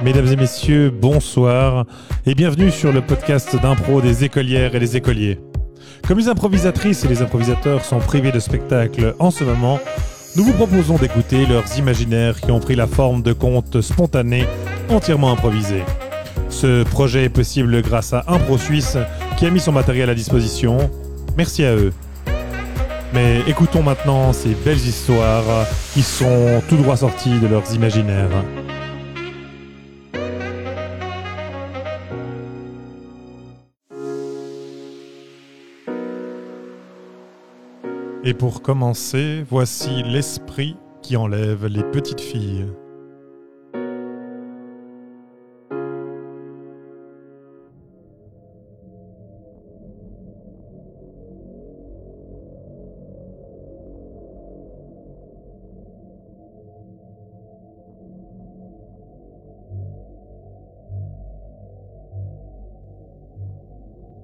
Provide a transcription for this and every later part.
Mesdames et messieurs, bonsoir et bienvenue sur le podcast d'impro des écolières et des écoliers. Comme les improvisatrices et les improvisateurs sont privés de spectacle en ce moment, nous vous proposons d'écouter leurs imaginaires qui ont pris la forme de contes spontanés entièrement improvisés. Ce projet est possible grâce à Impro Suisse qui a mis son matériel à disposition. Merci à eux. Mais écoutons maintenant ces belles histoires qui sont tout droit sorties de leurs imaginaires. Et pour commencer, voici l'esprit qui enlève les petites filles.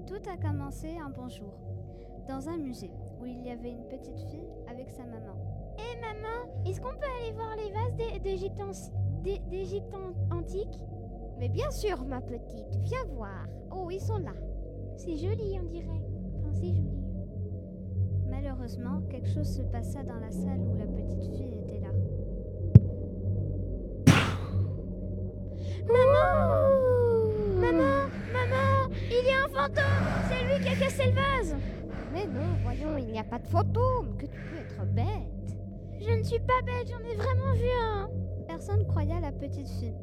Tout a commencé un bon jour, dans un musée où il y avait une petite fille avec sa maman. Eh maman, est-ce qu'on peut aller voir les vases d'É- d'Égypte an- antique? Mais bien sûr, ma petite, viens voir. Oh, ils sont là. C'est joli, on dirait. Enfin, c'est joli. Malheureusement, quelque chose se passa dans la salle où la petite fille était là. Maman Maman Maman Il y a un fantôme C'est lui qui a cassé le vase Mais non, voyons, il n'y a pas de fantôme. Que tu peux être bête. Je ne suis pas bête, j'en ai vraiment vu un. Personne croyait à la petite fille,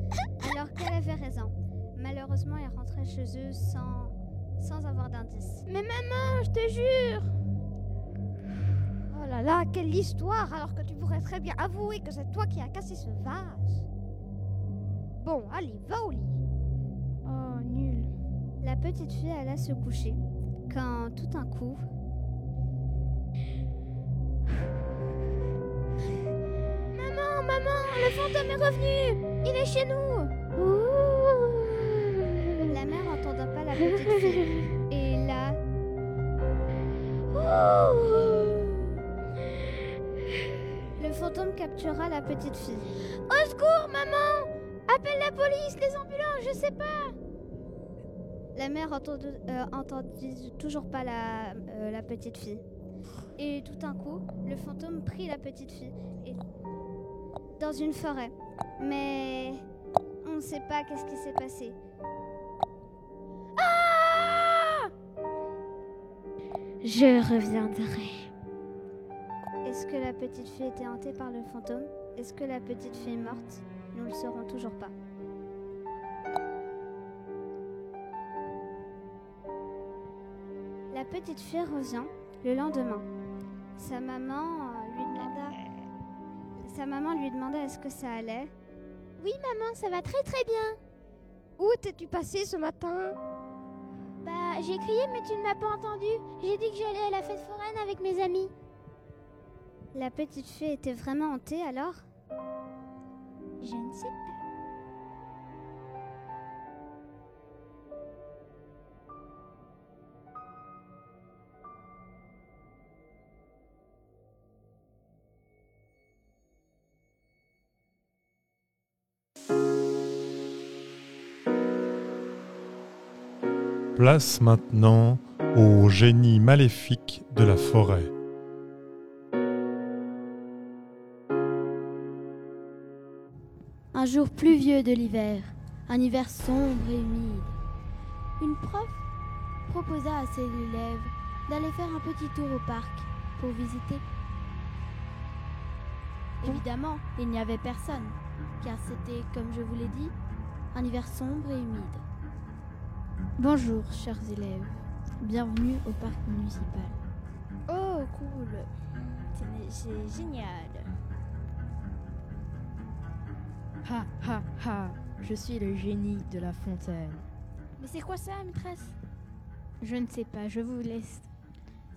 alors qu'elle avait raison. Malheureusement, elle rentrait chez eux sans, sans avoir d'indice. Mais maman, je te jure Oh là là, quelle histoire Alors que tu pourrais très bien avouer que c'est toi qui as cassé ce vase. Bon, allez, va au lit. Oh, nul. La petite fille alla se coucher, quand tout un coup, Maman, maman, le fantôme est revenu. Il est chez nous. La mère n'entendait pas la petite fille. Et là, le fantôme captura la petite fille. Au secours, maman. Appelle la police, les ambulances, je sais pas La mère entendit, euh, toujours pas la, euh, la petite fille. Et tout un coup, le fantôme prit la petite fille et dans une forêt. Mais on ne sait pas qu'est-ce qui s'est passé. Ah Je reviendrai. Est-ce que la petite fille était hantée par le fantôme? Est-ce que la petite fille est morte? Nous ne le saurons toujours pas. Petite fille revient le lendemain. Sa maman euh, lui demanda. Sa maman lui demanda est-ce que ça allait. Oui, maman, ça va très très bien. Où t'es-tu passé ce matin? Bah, j'ai crié, mais tu ne m'as pas entendu. J'ai dit que j'allais à la fête foraine avec mes amis. La petite fille était vraiment hantée alors? Je ne sais Place maintenant au génie maléfique de la forêt. Un jour pluvieux de l'hiver, un hiver sombre et humide. Une prof proposa à ses élèves d'aller faire un petit tour au parc pour visiter. Évidemment, il n'y avait personne, car c'était, comme je vous l'ai dit, un hiver sombre et humide. Bonjour, chers élèves. Bienvenue au parc municipal. Oh, cool. C'est- génial. Ha ha ha Je suis le génie de la fontaine. Mais c'est quoi ça, maîtresse? Je ne sais pas, je vous laisse.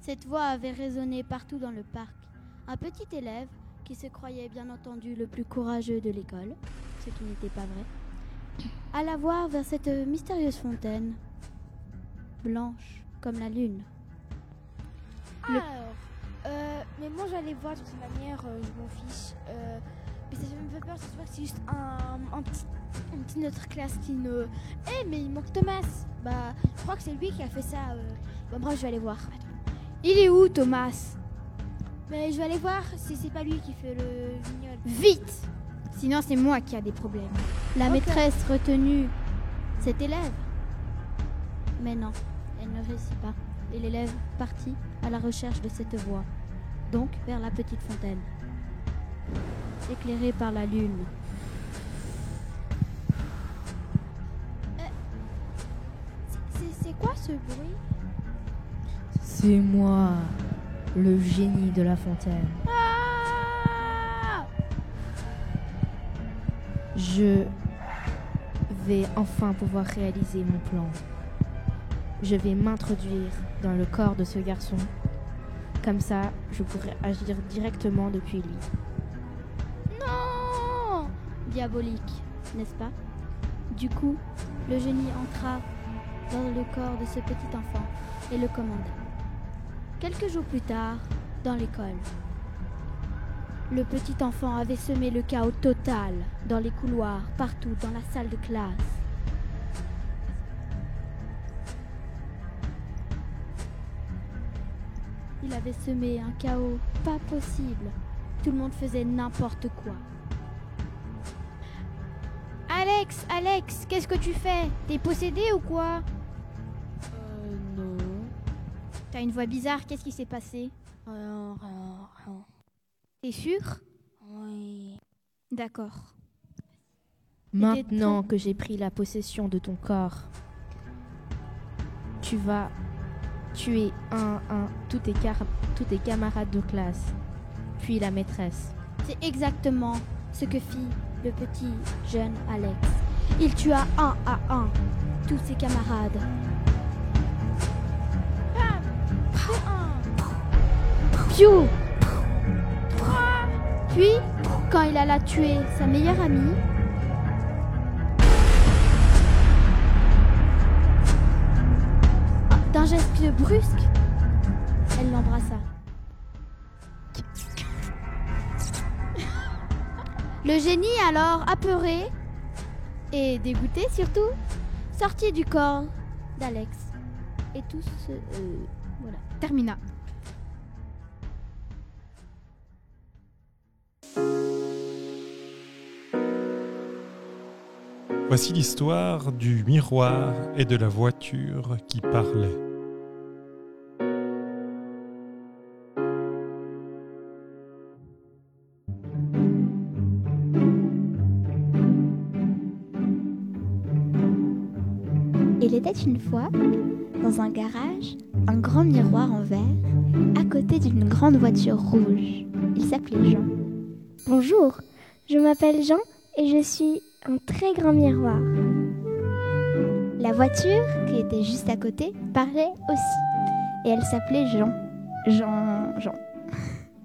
Cette voix avait résonné partout dans le parc. Un petit élève, qui se croyait bien entendu le plus courageux de l'école, ce qui n'était pas vrai, alla voir vers cette mystérieuse fontaine, blanche comme la lune. Le- Alors, euh, mais moi j'allais voir de toute manière, euh, je m'en fiche. Euh, Mais ça me fait peur, j'espère que c'est juste un, un petit, un petit de notre classe qui ne. Eh, mais il manque Thomas Bah, je crois que c'est lui qui a fait ça. Bah, bref, je vais aller voir. Attends. Il est où, Thomas? Mais je vais aller voir si c'est pas lui qui fait le vignol. Vite Sinon, c'est moi qui a des problèmes. La maîtresse retenue cet élève. Mais non, elle ne réussit pas. Et l'élève partit à la recherche de cette voie. Donc vers la petite fontaine. Éclairée par la lune. Euh, C'est quoi ce bruit? C'est moi, le génie de la fontaine. Ah Je vais enfin pouvoir réaliser mon plan. Je vais m'introduire dans le corps de ce garçon. Comme ça, je pourrai agir directement depuis lui. Non Diabolique, n'est-ce pas? Du coup, le génie entra dans le corps de ce petit enfant et le commanda. Quelques jours plus tard, dans l'école, le petit enfant avait semé le chaos total dans les couloirs, partout dans la salle de classe. Il avait semé un chaos pas possible. Tout le monde faisait n'importe quoi. Alex, Alex, qu'est-ce que tu fais? T'es possédé ou quoi? Euh, non. T'as une voix bizarre, qu'est-ce qui s'est passé? Rien, rien, rien. T'es sûr Oui. D'accord. Maintenant que j'ai pris la possession de ton corps, tu vas tuer un à un tous tes, car- tous tes camarades de classe, puis la maîtresse. C'est exactement ce que fit le petit jeune Alex. Il tua un à un tous ses camarades. Piou Puis, quand il alla tuer sa meilleure amie, d'un geste brusque, elle l'embrassa. Le génie alors, apeuré et dégoûté surtout, sortit du corps d'Alex. Et tout se... euh, voilà, termina. Voici l'histoire du miroir et de la voiture qui parlaient. Il était une fois, dans un garage, un grand miroir en verre, à côté d'une grande voiture rouge. Il s'appelait Jean. Bonjour, je m'appelle Jean et je suis un très grand miroir. La voiture, qui était juste à côté, parlait aussi. Et elle s'appelait Jean. Jean. Jean.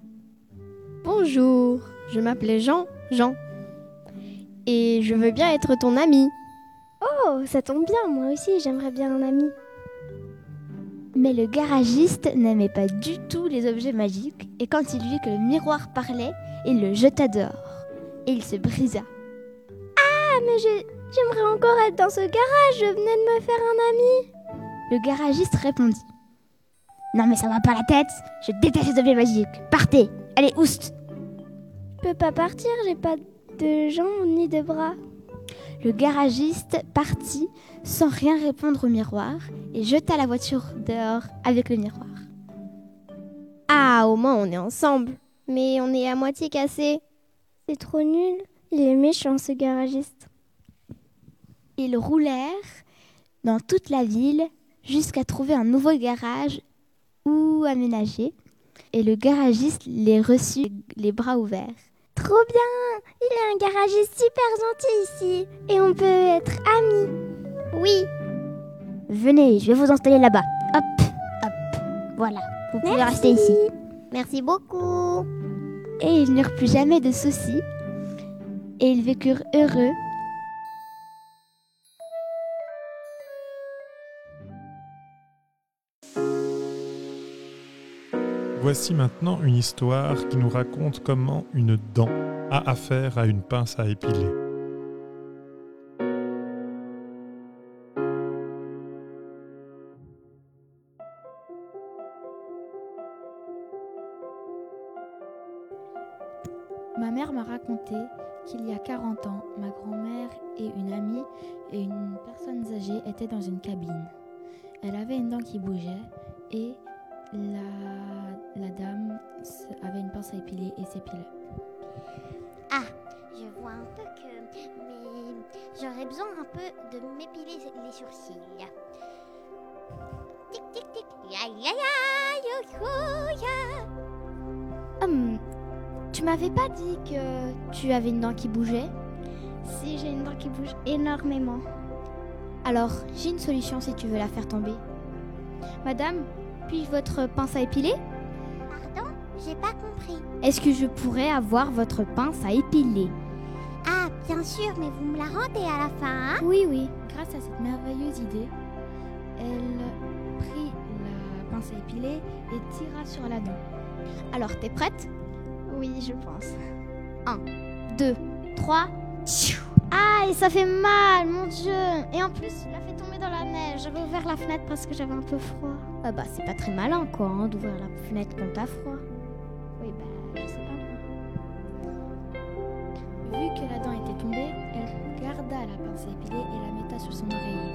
Bonjour, je m'appelais Jean, Jean. Et je veux bien être ton ami. Oh, ça tombe bien, moi aussi j'aimerais bien un ami. Mais le garagiste n'aimait pas du tout les objets magiques et quand il vit que le miroir parlait, il le jeta dehors et il se brisa. Ah, mais j'aimerais encore être dans ce garage, je venais de me faire un ami. Le garagiste répondit. Non mais ça va pas la tête, je déteste les objets magiques. Partez, allez, oust. Je peux pas partir, j'ai pas de jambes ni de bras. Le garagiste partit sans rien répondre au miroir et jeta la voiture dehors avec le miroir. Ah, au moins on est ensemble. Mais on est à moitié cassé. C'est trop nul. Il est méchant ce garagiste. Ils roulèrent dans toute la ville jusqu'à trouver un nouveau garage ou aménager. Et le garagiste les reçut les bras ouverts. Trop bien Il est un garagiste super gentil ici. Et on peut être amis. Oui. Venez, je vais vous installer là-bas. Hop, hop. Voilà. Vous pouvez rester ici. Merci beaucoup. Et ils n'eurent plus jamais de soucis. Et ils vécurent heureux. Voici maintenant une histoire qui nous raconte comment une dent a affaire à une pince à épiler. Tu avais une dent qui bougeait Si j'ai une dent qui bouge énormément. Alors, j'ai une solution si tu veux la faire tomber. Madame, puis-je votre pince à épiler? Pardon J'ai pas compris. Est-ce que je pourrais avoir votre pince à épiler? Ah, bien sûr, mais vous me la rendez à la fin, hein? Oui, oui. Grâce à cette merveilleuse idée, elle prit la pince à épiler et tira sur la dent. Alors, t'es prête? Oui, je pense. 2, 3. Ah, et ça fait mal, mon dieu. Et en plus, il a fait tomber dans la neige. J'avais ouvert la fenêtre parce que j'avais un peu froid. Ah bah, c'est pas très malin, quoi, hein, d'ouvrir la fenêtre quand t'as froid. Oui, bah, je sais pas. Vu que la dent était tombée, elle garda la pince à épiler et la metta sur son oreiller.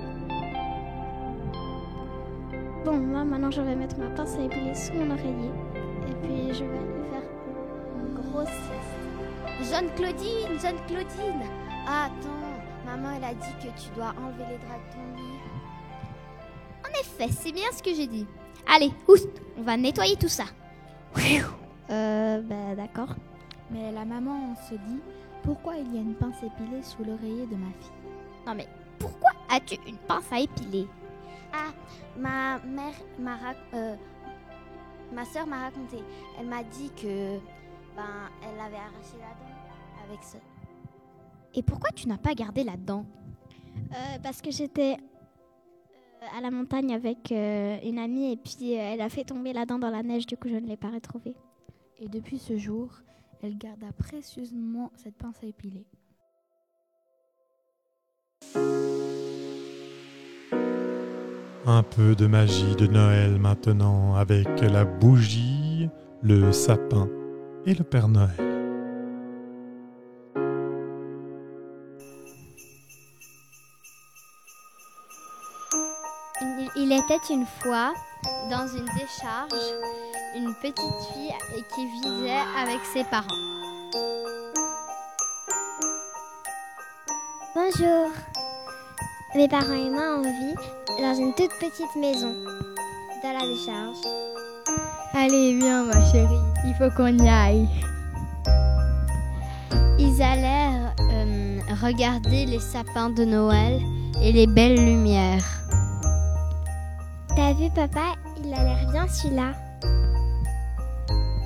Bon, moi, maintenant, je vais mettre ma pince à épiler sous mon oreiller. Et puis, je vais aller faire une grosse. Jeune Claudine, jeune Claudine Ah, Attends, maman, elle a dit que tu dois enlever les draps de ton lit. En effet, c'est bien ce que j'ai dit. Allez, oust, on va nettoyer tout ça. Euh, bah, d'accord. Mais la maman se dit pourquoi il y a une pince épilée sous l'oreiller de ma fille? Non mais, pourquoi as-tu une pince à épiler? Ah, ma mère m'a euh, ma sœur m'a raconté. Elle m'a dit que ben elle avait arraché la dent avec ça. Et pourquoi tu n'as pas gardé la dent? Euh, parce que j'étais euh, à la montagne avec euh, une amie et puis euh, elle a fait tomber la dent dans la neige, du coup je ne l'ai pas retrouvée. Et depuis ce jour, elle garda précieusement cette pince à épiler. Un peu de magie de Noël maintenant avec la bougie, le sapin et le Père Noël. Était une fois dans une décharge une petite fille qui vivait avec ses parents. Bonjour. Mes parents et moi, on vit dans une toute petite maison, dans la décharge. Allez, viens ma chérie, il faut qu'on y aille. Ils allèrent euh, regarder les sapins de Noël et les belles lumières. T'as vu, papa? Il a l'air bien celui-là.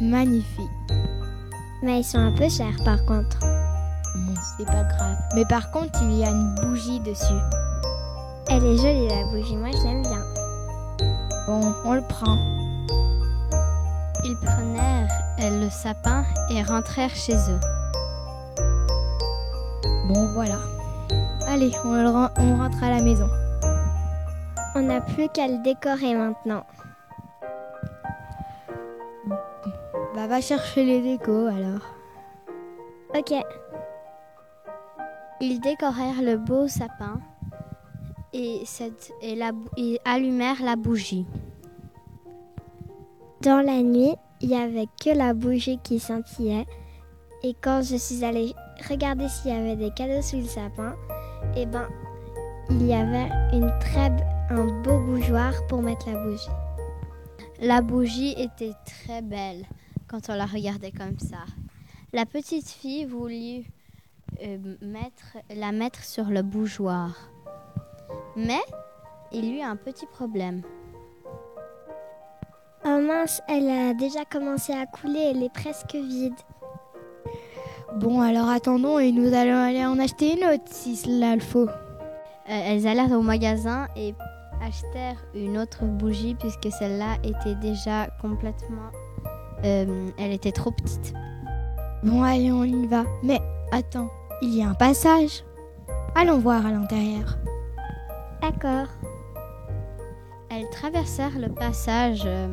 Magnifique. Mais ils sont un peu chers par contre. Bon, c'est pas grave. Mais par contre, il y a une bougie dessus. Elle est jolie la bougie, moi je l'aime bien. Bon, on le prend. Ils prenèrent euh, le sapin et rentrèrent chez eux. Bon, voilà. Allez, on, le ren- on rentre à la maison. On n'a plus qu'à le décorer maintenant. Bah, va chercher les décos alors. Ok. Ils décorèrent le beau sapin et, cette, et, la bou- et allumèrent la bougie. Dans la nuit, il n'y avait que la bougie qui scintillait. Et quand je suis allée regarder s'il y avait des cadeaux sous le sapin, eh ben, il y avait une très, un beau bougeoir pour mettre la bougie. La bougie était très belle quand on la regardait comme ça. La petite fille voulut euh, mettre, la mettre sur le bougeoir. Mais il y eut un petit problème. Oh mince, elle a déjà commencé à couler, elle est presque vide. Bon, alors attendons et nous allons aller en acheter une autre si cela le faut. Euh, elles allèrent au magasin et achetèrent une autre bougie puisque celle-là était déjà complètement... euh, elle était trop petite. Bon, allez, on y va. Mais attends, il y a un passage. Allons voir à l'intérieur. D'accord. Elles traversèrent le passage euh,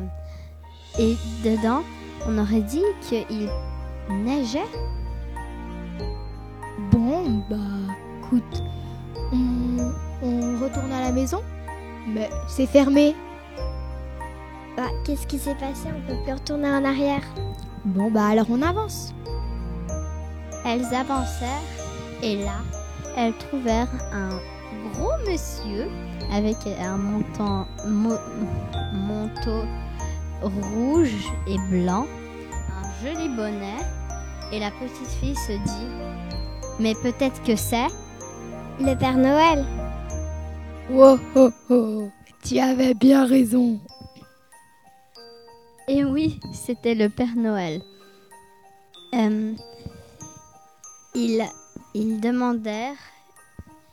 et dedans, on aurait dit qu'il neigeait. Bon, bah, écoute, on, on retourne à la maison? Mais c'est fermé. Bah, qu'est-ce qui s'est passé? On peut plus retourner en arrière. Bon, bah alors on avance. Elles avancèrent et là, elles trouvèrent un gros monsieur avec un montant, mo- manteau rouge et blanc, un joli bonnet et la petite fille se dit Mais peut-être que c'est Le Père Noël. Oh, oh, oh, tu avais bien raison. Et oui, c'était le Père Noël. Euh, ils, ils demandèrent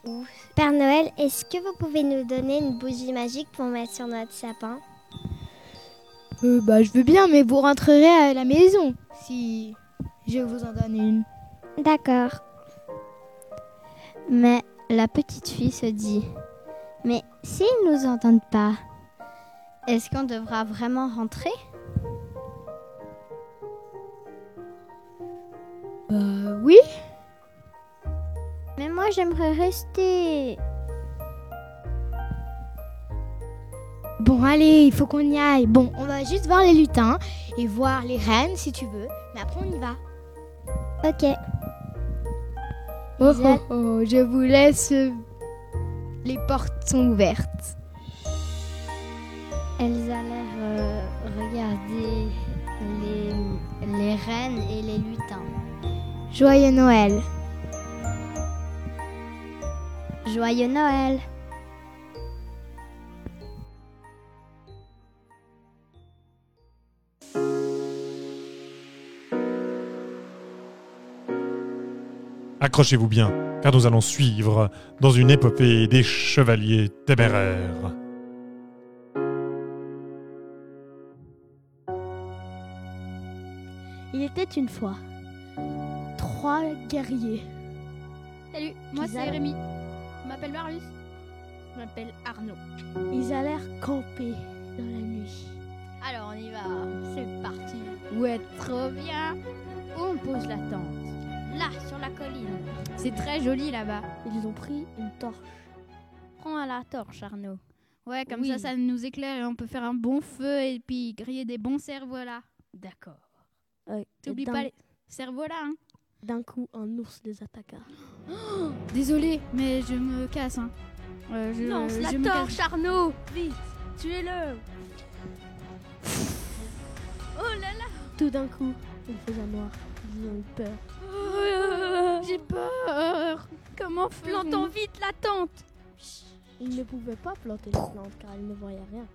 où Père Noël, est-ce que vous pouvez nous donner une bougie magique pour mettre sur notre sapin? Euh, bah, je veux bien, mais vous rentrerez à la maison si je vous en donne une. D'accord. Mais la petite fille se dit Mais s'ils nous entendent pas, est-ce qu'on devra vraiment rentrer? Bah, oui. Mais moi, j'aimerais rester. Bon, allez, il faut qu'on y aille. Bon, on va juste voir les lutins et voir les reines si tu veux. Mais après, on y va. Ok. Oh, oh, oh, je vous laisse. Les portes sont ouvertes. Elles allèrent euh, regarder les, les reines et les lutins. Joyeux Noël. Joyeux Noël Accrochez-vous bien, car nous allons suivre dans une épopée des chevaliers téméraires. Il était une fois trois guerriers. Salut, moi c'est allaient- Rémi. Je m'appelle Marius. Je m'appelle Arnaud. Ils allèrent camper dans la nuit. Alors on y va, c'est parti. Ouais, trop bien. Où on pose la tente Là, sur la colline. C'est très joli là-bas. Ils ont pris une torche. Prends à la torche, Arnaud. Ouais, comme Oui. ça, ça nous éclaire et on peut faire un bon feu et puis griller des bons cerveaux-là. D'accord. T'oublies pas les cerveaux-là, hein D'un coup, un ours les attaqua. Désolé, mais je me casse, hein. Euh, je, Lance la je torche, casse. Arnaud Vite Tuez-le Oh là là Tout d'un coup, il faisait noir. Ils ont eu peur. Euh, J'ai peur. Comment Plantons plantons vite la tente Ils ne pouvaient pas planter les plantes car ils ne voyaient rien.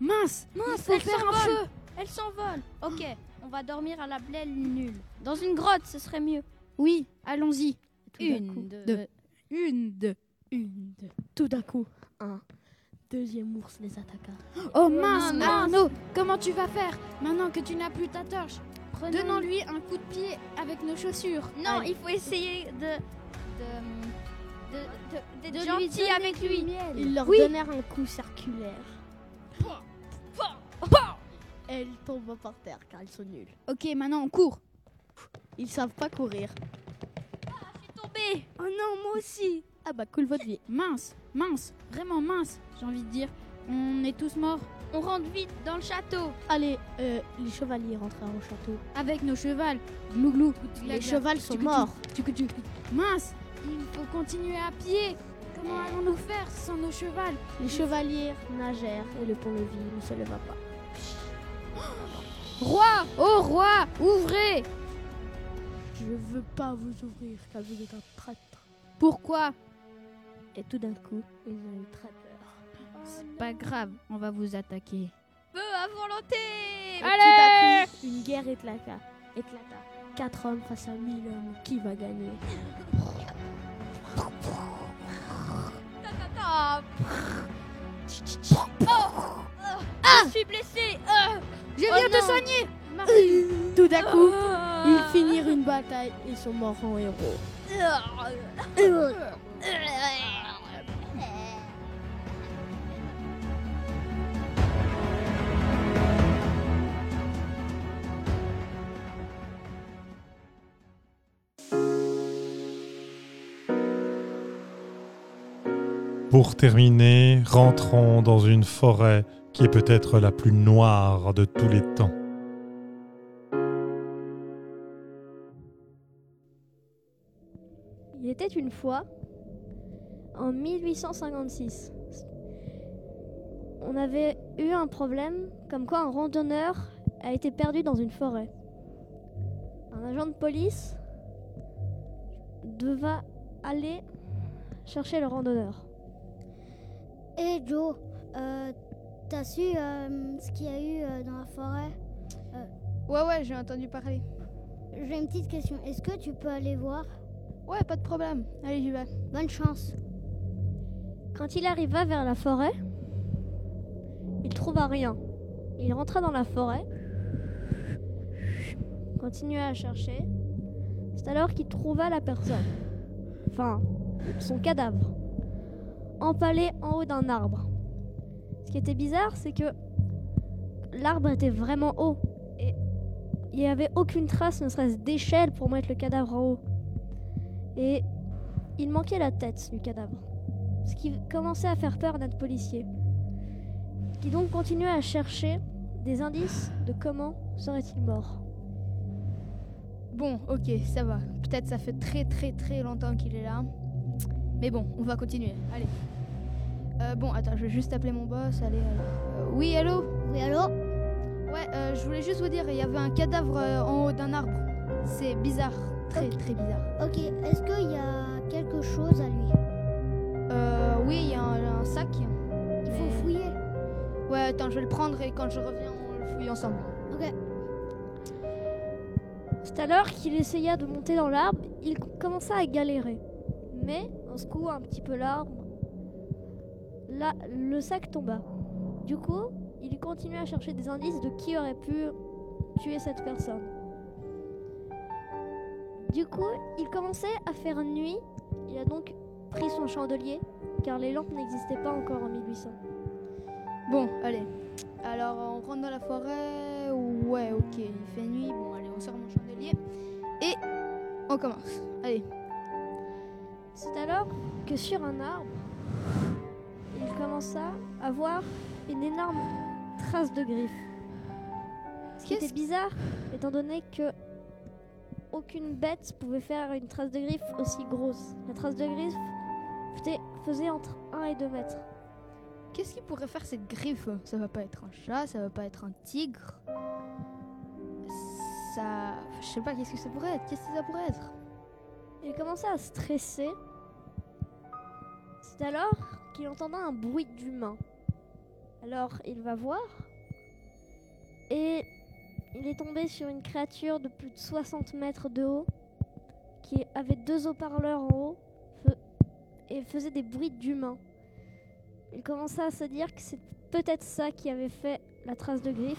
Mince, Mince, il faut elle faire un s'envole. feu. Elle s'envole Ok, on va dormir à la blêle nulle. Dans une grotte, ce serait mieux. Oui, allons-y. Une, deux, une, deux, une, deux. tout d'un coup, un deuxième ours les attaqua. Oh mince, non, mince. Arnaud, comment tu vas faire? Maintenant que tu n'as plus ta torche Prenons- Donnons-lui un coup de pied avec nos chaussures. Non, Allez. il faut essayer de... de... de- de- gentil avec lui. Ils leur Oui. donnèrent un coup circulaire. Et ils tombent par terre car ils sont nuls. Ok, maintenant on court. Ils savent pas courir. Tombé Oh non, moi aussi. Ah bah cool votre vie. Mince, mince, vraiment mince, j'ai envie de dire. On est tous morts On rentre vite dans le château. Allez, euh, les chevaliers rentrèrent au château. avec nos chevals. Glou-glou. Les chevals sont morts. Mince, il faut continuer à pied. Comment allons-nous faire sans nos chevals? Les chevaliers nagèrent et le pont-levis ne se leva pas. Roi Oh roi Ouvrez Je veux pas vous ouvrir car vous êtes un traître. Pourquoi? Et tout d'un coup, ils ont très peur. C'est pas grave, on va vous attaquer. Feu à volonté Et tout à coup, une guerre éclata. éclata. Quatre hommes face à mille hommes. Qui va gagner? Ah. Oh. Ah Je suis blessée Ah. Je Oh viens te non. soigner Tout d'un coup, ils finirent une bataille et sont morts en héros. Pour terminer, rentrons dans une forêt qui est peut-être la plus noire de tous les temps. Il était une fois, en 1856, on avait eu un problème comme quoi un randonneur a été perdu dans une forêt. Un agent de police devait aller chercher le randonneur. Et Joe, euh, t'as su euh, ce qu'il y a eu euh, dans la forêt? Ouais, ouais, j'ai entendu parler. J'ai une petite question. Est-ce que tu peux aller voir? Ouais, pas de problème. Allez, j'y vais. Bonne chance. Quand il arriva vers la forêt, il trouva rien. Il rentra dans la forêt, continua à chercher. C'est alors qu'il trouva la personne, enfin son cadavre, empalé en haut d'un arbre. Ce qui était bizarre, c'est que l'arbre était vraiment haut et il n'y avait aucune trace, ne serait-ce d'échelle pour mettre le cadavre en haut. Et il manquait la tête du cadavre ce qui commençait à faire peur à notre policier, qui donc continuait à chercher des indices de comment serait-il mort. Bon, ok, ça va. Peut-être ça fait très très très longtemps qu'il est là. Mais bon, on va continuer. Allez. Euh, bon, attends, je vais juste appeler mon boss. Allez, allez. Euh, oui, allô? Oui, allô? Ouais, euh, je voulais juste vous dire, il y avait un cadavre euh, en haut d'un arbre. C'est bizarre. Très très bizarre. Ok, est-ce qu'il y a quelque chose à lui? Euh, oui, il y a un, un sac. Il faut Mais- fouiller. Ouais, attends, je vais le prendre et quand je reviens, on le fouille ensemble. Ok. C'est alors qu'il essaya de monter dans l'arbre, il commença à galérer. Mais, en secouant un petit peu l'arbre, là, le sac tomba. Du coup, il continua à chercher des indices de qui aurait pu tuer cette personne. Du coup, il commençait à faire nuit. Il a donc pris son chandelier, car les lampes n'existaient pas encore en 1800. Bon, allez. Alors, on rentre dans la forêt. Ouais, ok, il fait nuit. Bon, allez, on sort mon chandelier. Et on commence. Allez. C'est alors que sur un arbre, il commença à voir une énorme trace de griffe. Ce qui était bizarre, étant donné que aucune bête pouvait faire une trace de griffe aussi grosse. La trace de griffe faisait- entre 1 et 2 mètres. Qu'est-ce qu'il pourrait faire cette griffe? Ça va pas être un chat, ça va pas être un tigre. Ça. Je sais pas, qu'est-ce que ça pourrait être? Qu'est-ce que ça pourrait être? Il commença à stresser. C'est alors qu'il entendit un bruit d'humain. Alors il va voir et il est tombé sur une créature de plus de 60 mètres de haut qui avait deux haut-parleurs en haut et faisait des bruits d'humain. Il commença à se dire que c'est peut-être ça qui avait fait la trace de griffe.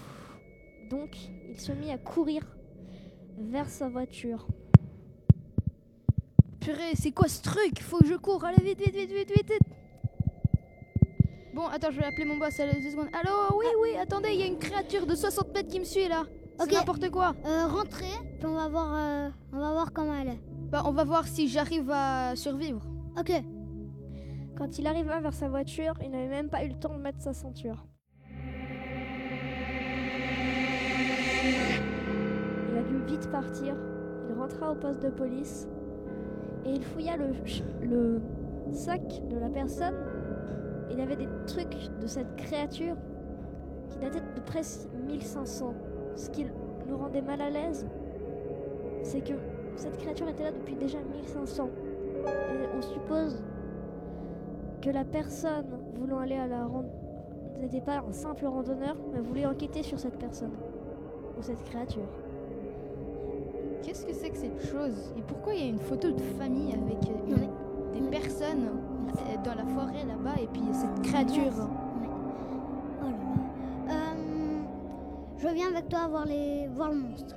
Donc il se mit à courir vers sa voiture. Purée, c'est quoi ce truc? Faut que je cours. Allez, vite, vite, vite, vite, vite. Bon, attends, je vais appeler mon boss. Allez, deux secondes. Allô Oui, oui, attendez, il y a une créature de 60 mètres qui me suit là. C'est n'importe quoi. Euh, rentrez, puis on va voir, euh, on va voir comment elle est. Bah, on va voir si j'arrive à survivre. Ok. Quand il arriva vers sa voiture, il n'avait même pas eu le temps de mettre sa ceinture. Il a dû vite partir. Il rentra au poste de police et il fouilla le, le sac de la personne. Il y avait des trucs de cette créature qui dataient de presque 1500. Ce qui nous rendait mal à l'aise, c'est que cette créature était là depuis déjà 1500. Et on suppose que la personne voulant aller à la rand n'était pas un simple randonneur, mais voulait enquêter sur cette personne ou cette créature. Qu'est-ce que c'est que cette chose? Et pourquoi il y a une photo de famille avec euh, une- des personnes dans la forêt là-bas et puis cette créature Oh là là. Euh, Je viens avec toi voir, les... voir le monstre.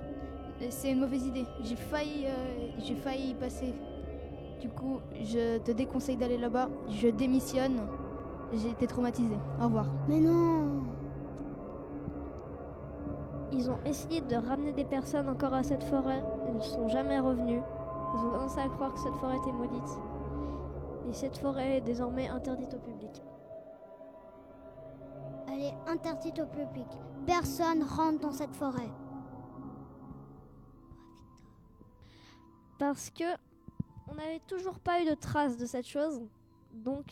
C'est une mauvaise idée. J'ai failli, euh, j'ai failli y passer. Du coup, je te déconseille d'aller là-bas. Je démissionne. J'ai été traumatisée. Au revoir. Mais non Ils ont essayé de ramener des personnes encore à cette forêt. Ils ne sont jamais revenus. Ils ont commencé à croire que cette forêt était maudite. Et cette forêt est désormais interdite au public. Elle est interdite au public. Personne rentre dans cette forêt. Parce que on n'avait toujours pas eu de traces de cette chose. Donc,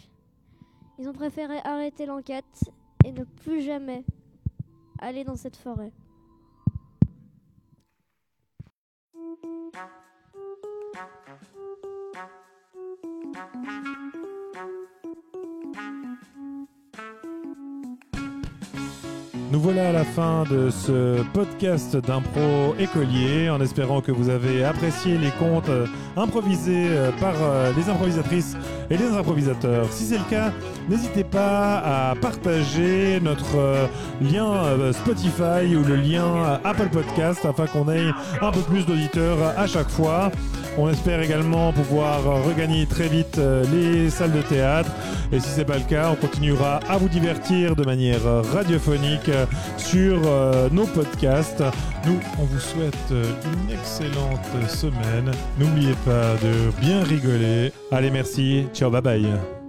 ils ont préféré arrêter l'enquête et ne plus jamais aller dans cette forêt. Nous voilà à la fin de ce podcast d'impro écolier, en espérant que vous avez apprécié les contes euh, improvisés euh, par euh, les improvisatrices et les improvisateurs. Si c'est le cas, n'hésitez pas à partager notre lien Spotify ou le lien Apple Podcast afin qu'on ait un peu plus d'auditeurs à chaque fois. On espère également pouvoir regagner très vite les salles de théâtre. Et si c'est pas le cas, on continuera à vous divertir de manière radiophonique sur euh, nos podcasts. Nous, on vous souhaite euh, une excellente semaine. N'oubliez pas de bien rigoler. Allez, merci. Ciao, bye bye.